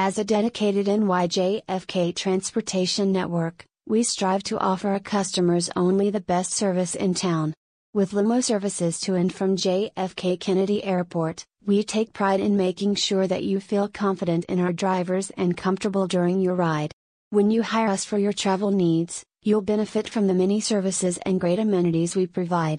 As a dedicated NYJFK transportation network, we strive to offer our customers only the best service in town. With limo services to and from JFK Kennedy Airport, we take pride in making sure that you feel confident in our drivers and comfortable during your ride. When you hire us for your travel needs, you'll benefit from the many services and great amenities we provide.